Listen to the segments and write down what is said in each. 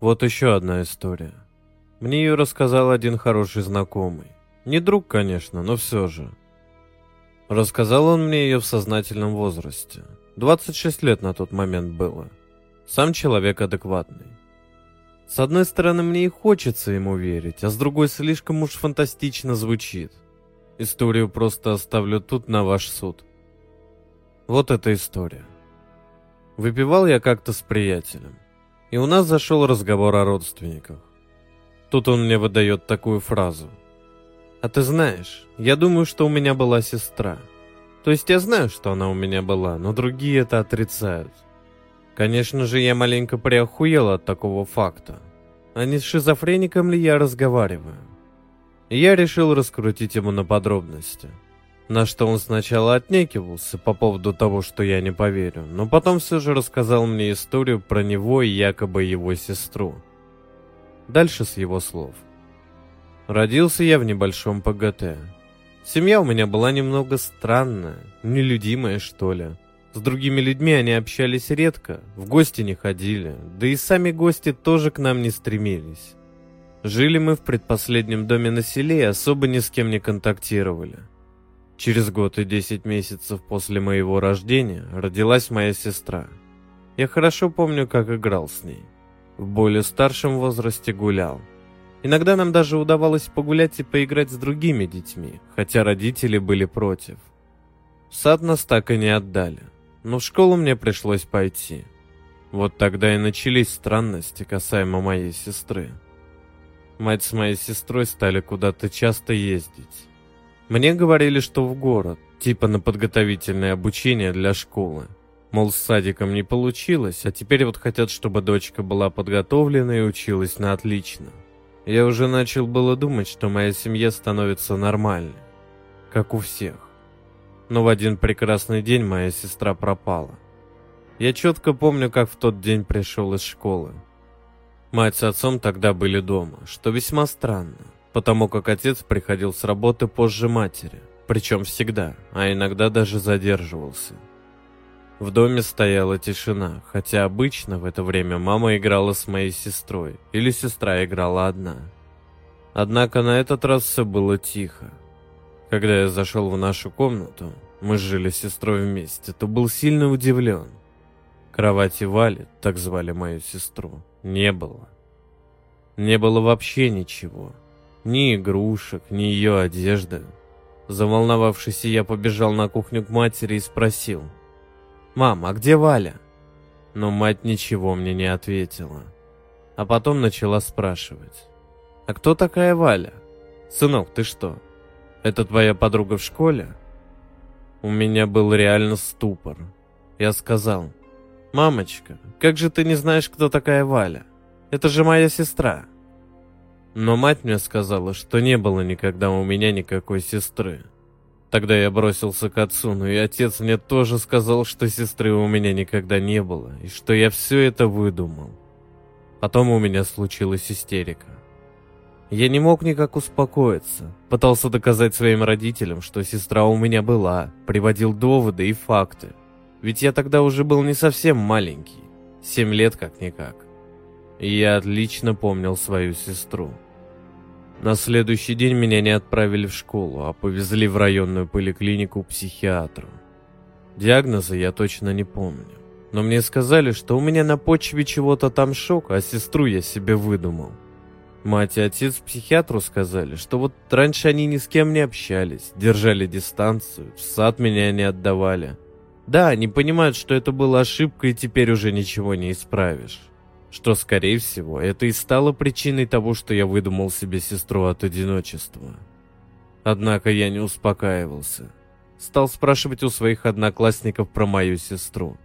Вот еще одна история. Мне ее рассказал один хороший знакомый. Не друг, конечно, но все же. Рассказал он мне ее в сознательном возрасте. 26 лет на тот момент было. Сам человек адекватный. С одной стороны, мне и хочется ему верить, а с другой слишком уж фантастично звучит. Историю просто оставлю тут на ваш суд. Вот эта история. Выпивал я как-то с приятелем, и у нас зашел разговор о родственниках. Тут он мне выдает такую фразу. «А ты знаешь, я думаю, что у меня была сестра. То есть я знаю, что она у меня была, но другие это отрицают. Конечно же, я маленько приохуел от такого факта. А не с шизофреником ли я разговариваю? И я решил раскрутить ему на подробности. На что он сначала отнекивался по поводу того, что я не поверю, но потом все же рассказал мне историю про него и якобы его сестру. Дальше с его слов. Родился я в небольшом ПГТ. Семья у меня была немного странная, нелюдимая, что ли. С другими людьми они общались редко, в гости не ходили, да и сами гости тоже к нам не стремились. Жили мы в предпоследнем доме на селе и особо ни с кем не контактировали. Через год и десять месяцев после моего рождения родилась моя сестра. Я хорошо помню, как играл с ней. В более старшем возрасте гулял. Иногда нам даже удавалось погулять и поиграть с другими детьми, хотя родители были против. В сад нас так и не отдали но в школу мне пришлось пойти. Вот тогда и начались странности касаемо моей сестры. Мать с моей сестрой стали куда-то часто ездить. Мне говорили, что в город, типа на подготовительное обучение для школы. Мол, с садиком не получилось, а теперь вот хотят, чтобы дочка была подготовлена и училась на отлично. Я уже начал было думать, что моя семья становится нормальной, как у всех. Но в один прекрасный день моя сестра пропала. Я четко помню, как в тот день пришел из школы. Мать с отцом тогда были дома, что весьма странно, потому как отец приходил с работы позже матери, причем всегда, а иногда даже задерживался. В доме стояла тишина, хотя обычно в это время мама играла с моей сестрой, или сестра играла одна. Однако на этот раз все было тихо, когда я зашел в нашу комнату, мы жили с сестрой вместе, то был сильно удивлен. Кровати Вали, так звали мою сестру, не было. Не было вообще ничего. Ни игрушек, ни ее одежды. Заволновавшись, я побежал на кухню к матери и спросил. «Мам, а где Валя?» Но мать ничего мне не ответила. А потом начала спрашивать. «А кто такая Валя? Сынок, ты что, это твоя подруга в школе? У меня был реально ступор. Я сказал, «Мамочка, как же ты не знаешь, кто такая Валя? Это же моя сестра». Но мать мне сказала, что не было никогда у меня никакой сестры. Тогда я бросился к отцу, но и отец мне тоже сказал, что сестры у меня никогда не было, и что я все это выдумал. Потом у меня случилась истерика. Я не мог никак успокоиться. Пытался доказать своим родителям, что сестра у меня была, приводил доводы и факты. Ведь я тогда уже был не совсем маленький. Семь лет как-никак. И я отлично помнил свою сестру. На следующий день меня не отправили в школу, а повезли в районную поликлинику к психиатру. Диагноза я точно не помню. Но мне сказали, что у меня на почве чего-то там шок, а сестру я себе выдумал. Мать и отец психиатру сказали, что вот раньше они ни с кем не общались, держали дистанцию, в сад меня не отдавали. Да, они понимают, что это была ошибка и теперь уже ничего не исправишь. Что, скорее всего, это и стало причиной того, что я выдумал себе сестру от одиночества. Однако я не успокаивался. Стал спрашивать у своих одноклассников про мою сестру.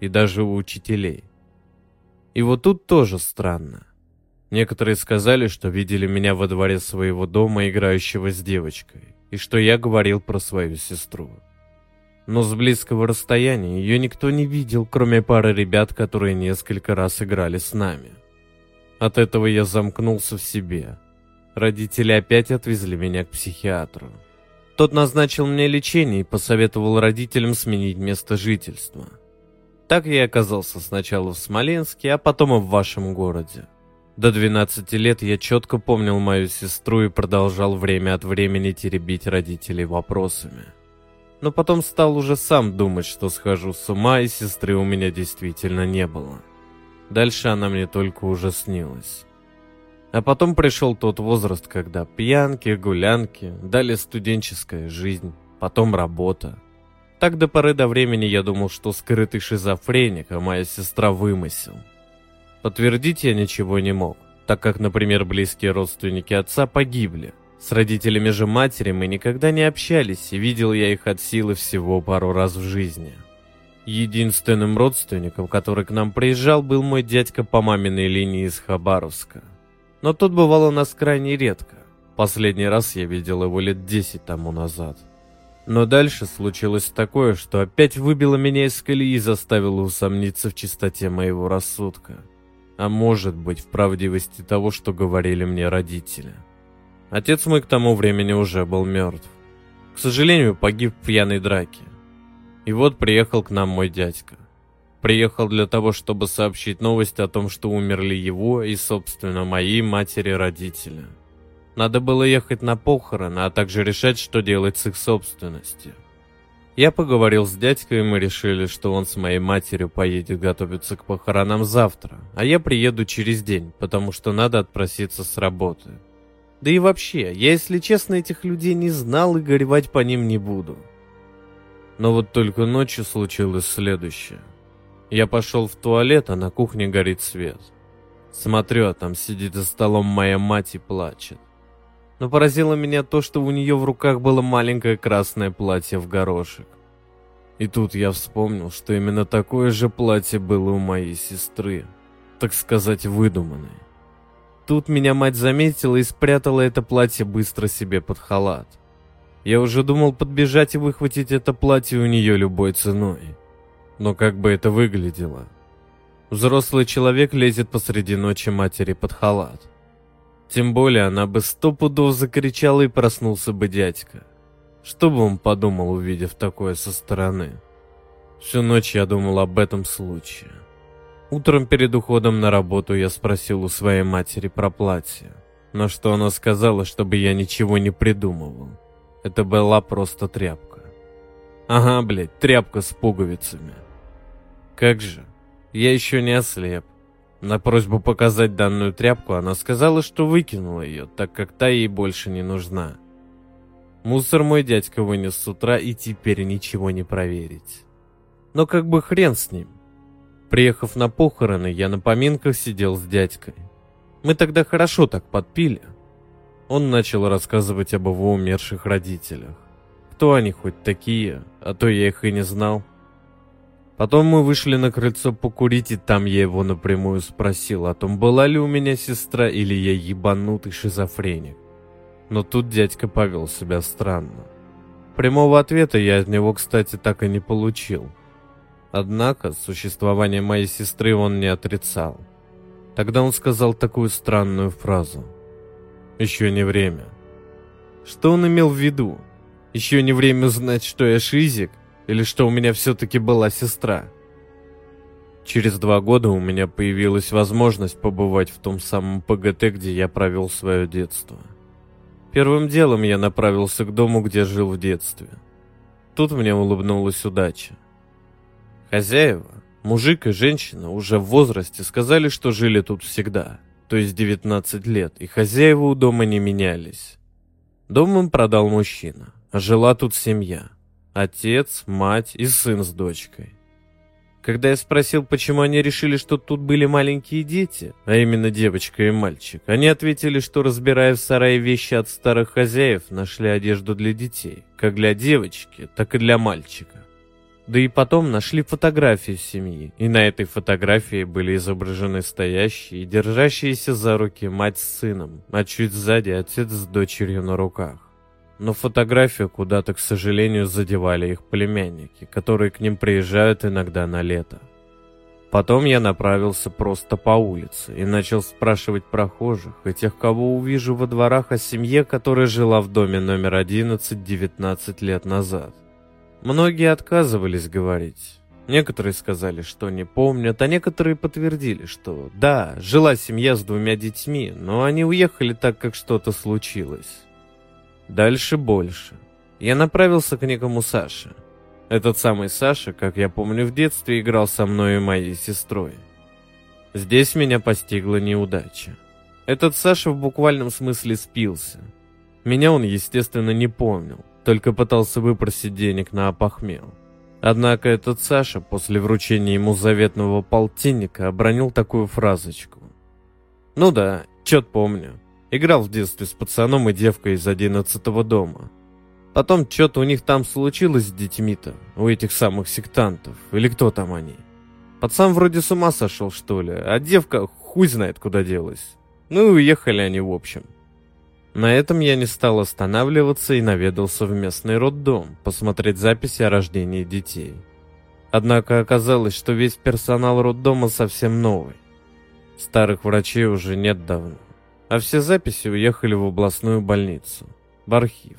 И даже у учителей. И вот тут тоже странно. Некоторые сказали, что видели меня во дворе своего дома, играющего с девочкой, и что я говорил про свою сестру. Но с близкого расстояния ее никто не видел, кроме пары ребят, которые несколько раз играли с нами. От этого я замкнулся в себе. Родители опять отвезли меня к психиатру. Тот назначил мне лечение и посоветовал родителям сменить место жительства. Так я оказался сначала в Смоленске, а потом и в вашем городе. До 12 лет я четко помнил мою сестру и продолжал время от времени теребить родителей вопросами. Но потом стал уже сам думать, что схожу с ума, и сестры у меня действительно не было. Дальше она мне только уже снилась. А потом пришел тот возраст, когда пьянки, гулянки, далее студенческая жизнь, потом работа. Так до поры до времени я думал, что скрытый шизофреник, а моя сестра вымысел. Подтвердить я ничего не мог, так как, например, близкие родственники отца погибли. С родителями же матери мы никогда не общались, и видел я их от силы всего пару раз в жизни. Единственным родственником, который к нам приезжал, был мой дядька по маминой линии из Хабаровска. Но тот бывал у нас крайне редко. Последний раз я видел его лет десять тому назад. Но дальше случилось такое, что опять выбило меня из колеи и заставило усомниться в чистоте моего рассудка а может быть в правдивости того, что говорили мне родители. Отец мой к тому времени уже был мертв. К сожалению, погиб в пьяной драке. И вот приехал к нам мой дядька. Приехал для того, чтобы сообщить новость о том, что умерли его и, собственно, моей матери родители. Надо было ехать на похороны, а также решать, что делать с их собственностью. Я поговорил с дядькой, и мы решили, что он с моей матерью поедет готовиться к похоронам завтра, а я приеду через день, потому что надо отпроситься с работы. Да и вообще, я, если честно, этих людей не знал и горевать по ним не буду. Но вот только ночью случилось следующее. Я пошел в туалет, а на кухне горит свет. Смотрю, а там сидит за столом моя мать и плачет но поразило меня то, что у нее в руках было маленькое красное платье в горошек. И тут я вспомнил, что именно такое же платье было у моей сестры, так сказать, выдуманное. Тут меня мать заметила и спрятала это платье быстро себе под халат. Я уже думал подбежать и выхватить это платье у нее любой ценой. Но как бы это выглядело? Взрослый человек лезет посреди ночи матери под халат. Тем более она бы сто пудов закричала и проснулся бы дядька. Что бы он подумал, увидев такое со стороны? Всю ночь я думал об этом случае. Утром перед уходом на работу я спросил у своей матери про платье. На что она сказала, чтобы я ничего не придумывал. Это была просто тряпка. Ага, блядь, тряпка с пуговицами. Как же, я еще не ослеп. На просьбу показать данную тряпку она сказала, что выкинула ее, так как та ей больше не нужна. Мусор мой дядька вынес с утра и теперь ничего не проверить. Но как бы хрен с ним. Приехав на похороны, я на поминках сидел с дядькой. Мы тогда хорошо так подпили. Он начал рассказывать об его умерших родителях. Кто они хоть такие, а то я их и не знал. Потом мы вышли на крыльцо покурить, и там я его напрямую спросил о том, была ли у меня сестра или я ебанутый шизофреник. Но тут дядька повел себя странно. Прямого ответа я от него, кстати, так и не получил. Однако существование моей сестры он не отрицал. Тогда он сказал такую странную фразу. «Еще не время». Что он имел в виду? Еще не время знать, что я шизик? Или что у меня все-таки была сестра? Через два года у меня появилась возможность побывать в том самом ПГТ, где я провел свое детство. Первым делом я направился к дому, где жил в детстве. Тут мне улыбнулась удача. Хозяева, мужик и женщина, уже в возрасте, сказали, что жили тут всегда, то есть 19 лет, и хозяева у дома не менялись. Дом им продал мужчина, а жила тут семья – Отец, мать и сын с дочкой. Когда я спросил, почему они решили, что тут были маленькие дети, а именно девочка и мальчик, они ответили, что, разбирая в сарае вещи от старых хозяев, нашли одежду для детей, как для девочки, так и для мальчика. Да и потом нашли фотографии семьи, и на этой фотографии были изображены стоящие и держащиеся за руки мать с сыном, а чуть сзади отец с дочерью на руках но фотографию куда-то, к сожалению, задевали их племянники, которые к ним приезжают иногда на лето. Потом я направился просто по улице и начал спрашивать прохожих и тех, кого увижу во дворах о семье, которая жила в доме номер 11 19 лет назад. Многие отказывались говорить, Некоторые сказали, что не помнят, а некоторые подтвердили, что да, жила семья с двумя детьми, но они уехали так, как что-то случилось. Дальше больше. Я направился к некому Саше. Этот самый Саша, как я помню в детстве, играл со мной и моей сестрой. Здесь меня постигла неудача. Этот Саша в буквальном смысле спился. Меня он, естественно, не помнил, только пытался выпросить денег на опохмел. Однако этот Саша после вручения ему заветного полтинника обронил такую фразочку. «Ну да, чё-то помню. Играл в детстве с пацаном и девкой из одиннадцатого дома. Потом что-то у них там случилось с детьми-то, у этих самых сектантов, или кто там они. Пацан вроде с ума сошел, что ли, а девка хуй знает куда делась. Ну и уехали они в общем. На этом я не стал останавливаться и наведался в местный роддом, посмотреть записи о рождении детей. Однако оказалось, что весь персонал роддома совсем новый. Старых врачей уже нет давно. А все записи уехали в областную больницу, в архив.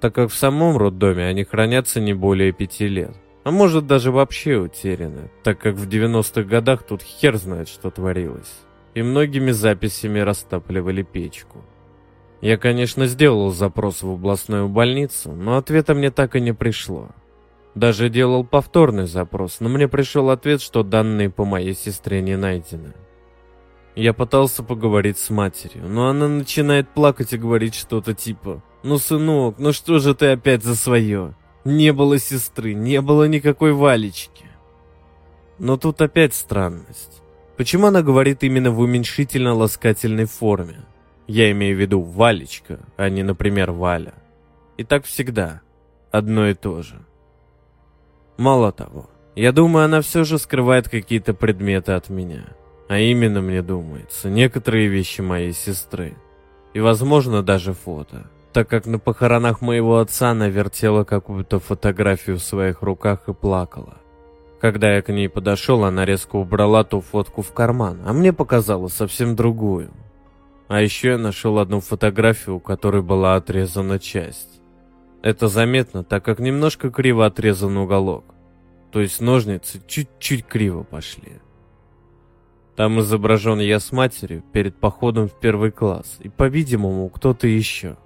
Так как в самом роддоме они хранятся не более пяти лет. А может даже вообще утеряны, так как в 90-х годах тут хер знает, что творилось. И многими записями растапливали печку. Я, конечно, сделал запрос в областную больницу, но ответа мне так и не пришло. Даже делал повторный запрос, но мне пришел ответ, что данные по моей сестре не найдены. Я пытался поговорить с матерью, но она начинает плакать и говорить что-то типа «Ну, сынок, ну что же ты опять за свое? Не было сестры, не было никакой Валечки». Но тут опять странность. Почему она говорит именно в уменьшительно-ласкательной форме? Я имею в виду Валечка, а не, например, Валя. И так всегда. Одно и то же. Мало того, я думаю, она все же скрывает какие-то предметы от меня. А именно, мне думается, некоторые вещи моей сестры. И, возможно, даже фото. Так как на похоронах моего отца она вертела какую-то фотографию в своих руках и плакала. Когда я к ней подошел, она резко убрала ту фотку в карман, а мне показала совсем другую. А еще я нашел одну фотографию, у которой была отрезана часть. Это заметно, так как немножко криво отрезан уголок. То есть ножницы чуть-чуть криво пошли. Там изображен я с матерью перед походом в первый класс, и, по-видимому, кто-то еще.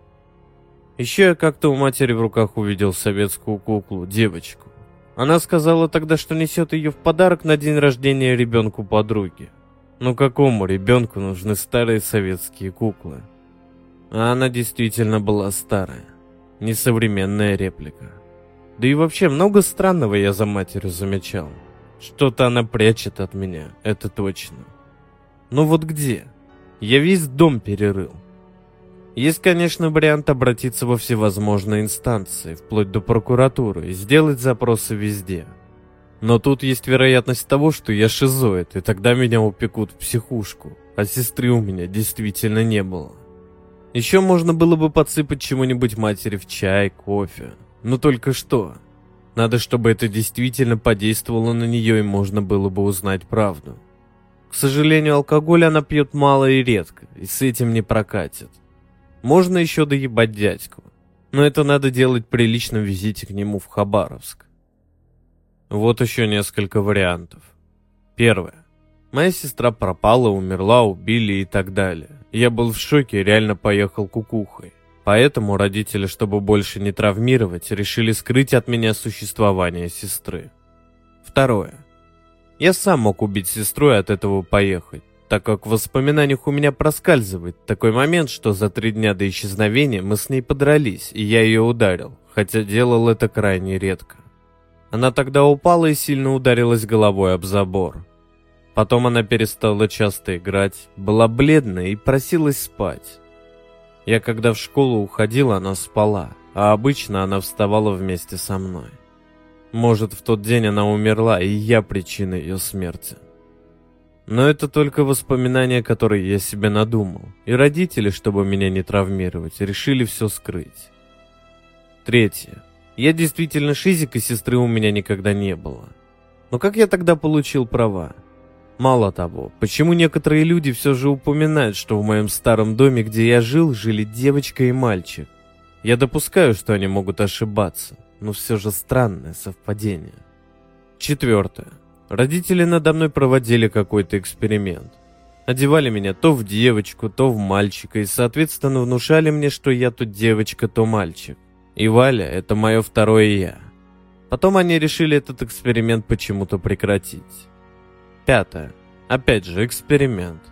Еще я как-то у матери в руках увидел советскую куклу, девочку. Она сказала тогда, что несет ее в подарок на день рождения ребенку подруги. Ну какому ребенку нужны старые советские куклы? А она действительно была старая. Несовременная реплика. Да и вообще много странного я за матерью замечал. Что-то она прячет от меня, это точно. Но вот где? Я весь дом перерыл. Есть, конечно, вариант обратиться во всевозможные инстанции, вплоть до прокуратуры, и сделать запросы везде – но тут есть вероятность того, что я шизоид, и тогда меня упекут в психушку, а сестры у меня действительно не было. Еще можно было бы подсыпать чему-нибудь матери в чай, кофе. Но только что? Надо, чтобы это действительно подействовало на нее, и можно было бы узнать правду. К сожалению, алкоголь она пьет мало и редко, и с этим не прокатит. Можно еще доебать дядьку, но это надо делать при личном визите к нему в Хабаровск. Вот еще несколько вариантов. Первое. Моя сестра пропала, умерла, убили и так далее. Я был в шоке реально поехал кукухой. Поэтому родители, чтобы больше не травмировать, решили скрыть от меня существование сестры. Второе. Я сам мог убить сестру и от этого поехать, так как в воспоминаниях у меня проскальзывает такой момент, что за три дня до исчезновения мы с ней подрались, и я ее ударил, хотя делал это крайне редко. Она тогда упала и сильно ударилась головой об забор. Потом она перестала часто играть, была бледная и просилась спать. Я когда в школу уходила, она спала, а обычно она вставала вместе со мной. Может, в тот день она умерла, и я причина ее смерти. Но это только воспоминания, которые я себе надумал, и родители, чтобы меня не травмировать, решили все скрыть. Третье. Я действительно шизик, и сестры у меня никогда не было. Но как я тогда получил права? Мало того, почему некоторые люди все же упоминают, что в моем старом доме, где я жил, жили девочка и мальчик? Я допускаю, что они могут ошибаться, но все же странное совпадение. Четвертое. Родители надо мной проводили какой-то эксперимент. Одевали меня то в девочку, то в мальчика, и, соответственно, внушали мне, что я тут девочка, то мальчик. И Валя — это мое второе «я». Потом они решили этот эксперимент почему-то прекратить. Пятое. Опять же, эксперимент.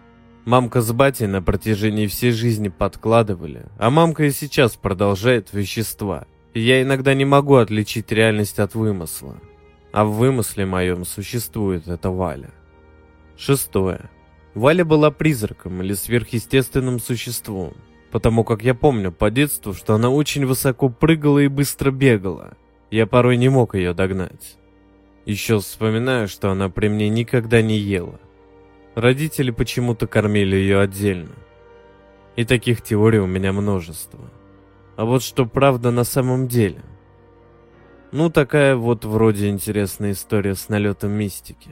Мамка с батей на протяжении всей жизни подкладывали, а мамка и сейчас продолжает вещества. Я иногда не могу отличить реальность от вымысла. А в вымысле моем существует эта Валя. Шестое. Валя была призраком или сверхъестественным существом, потому как я помню по детству, что она очень высоко прыгала и быстро бегала. Я порой не мог ее догнать. Еще вспоминаю, что она при мне никогда не ела. Родители почему-то кормили ее отдельно. И таких теорий у меня множество. А вот что правда на самом деле? Ну, такая вот вроде интересная история с налетом мистики.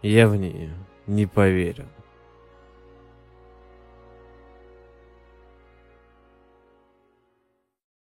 Я в нее не поверил.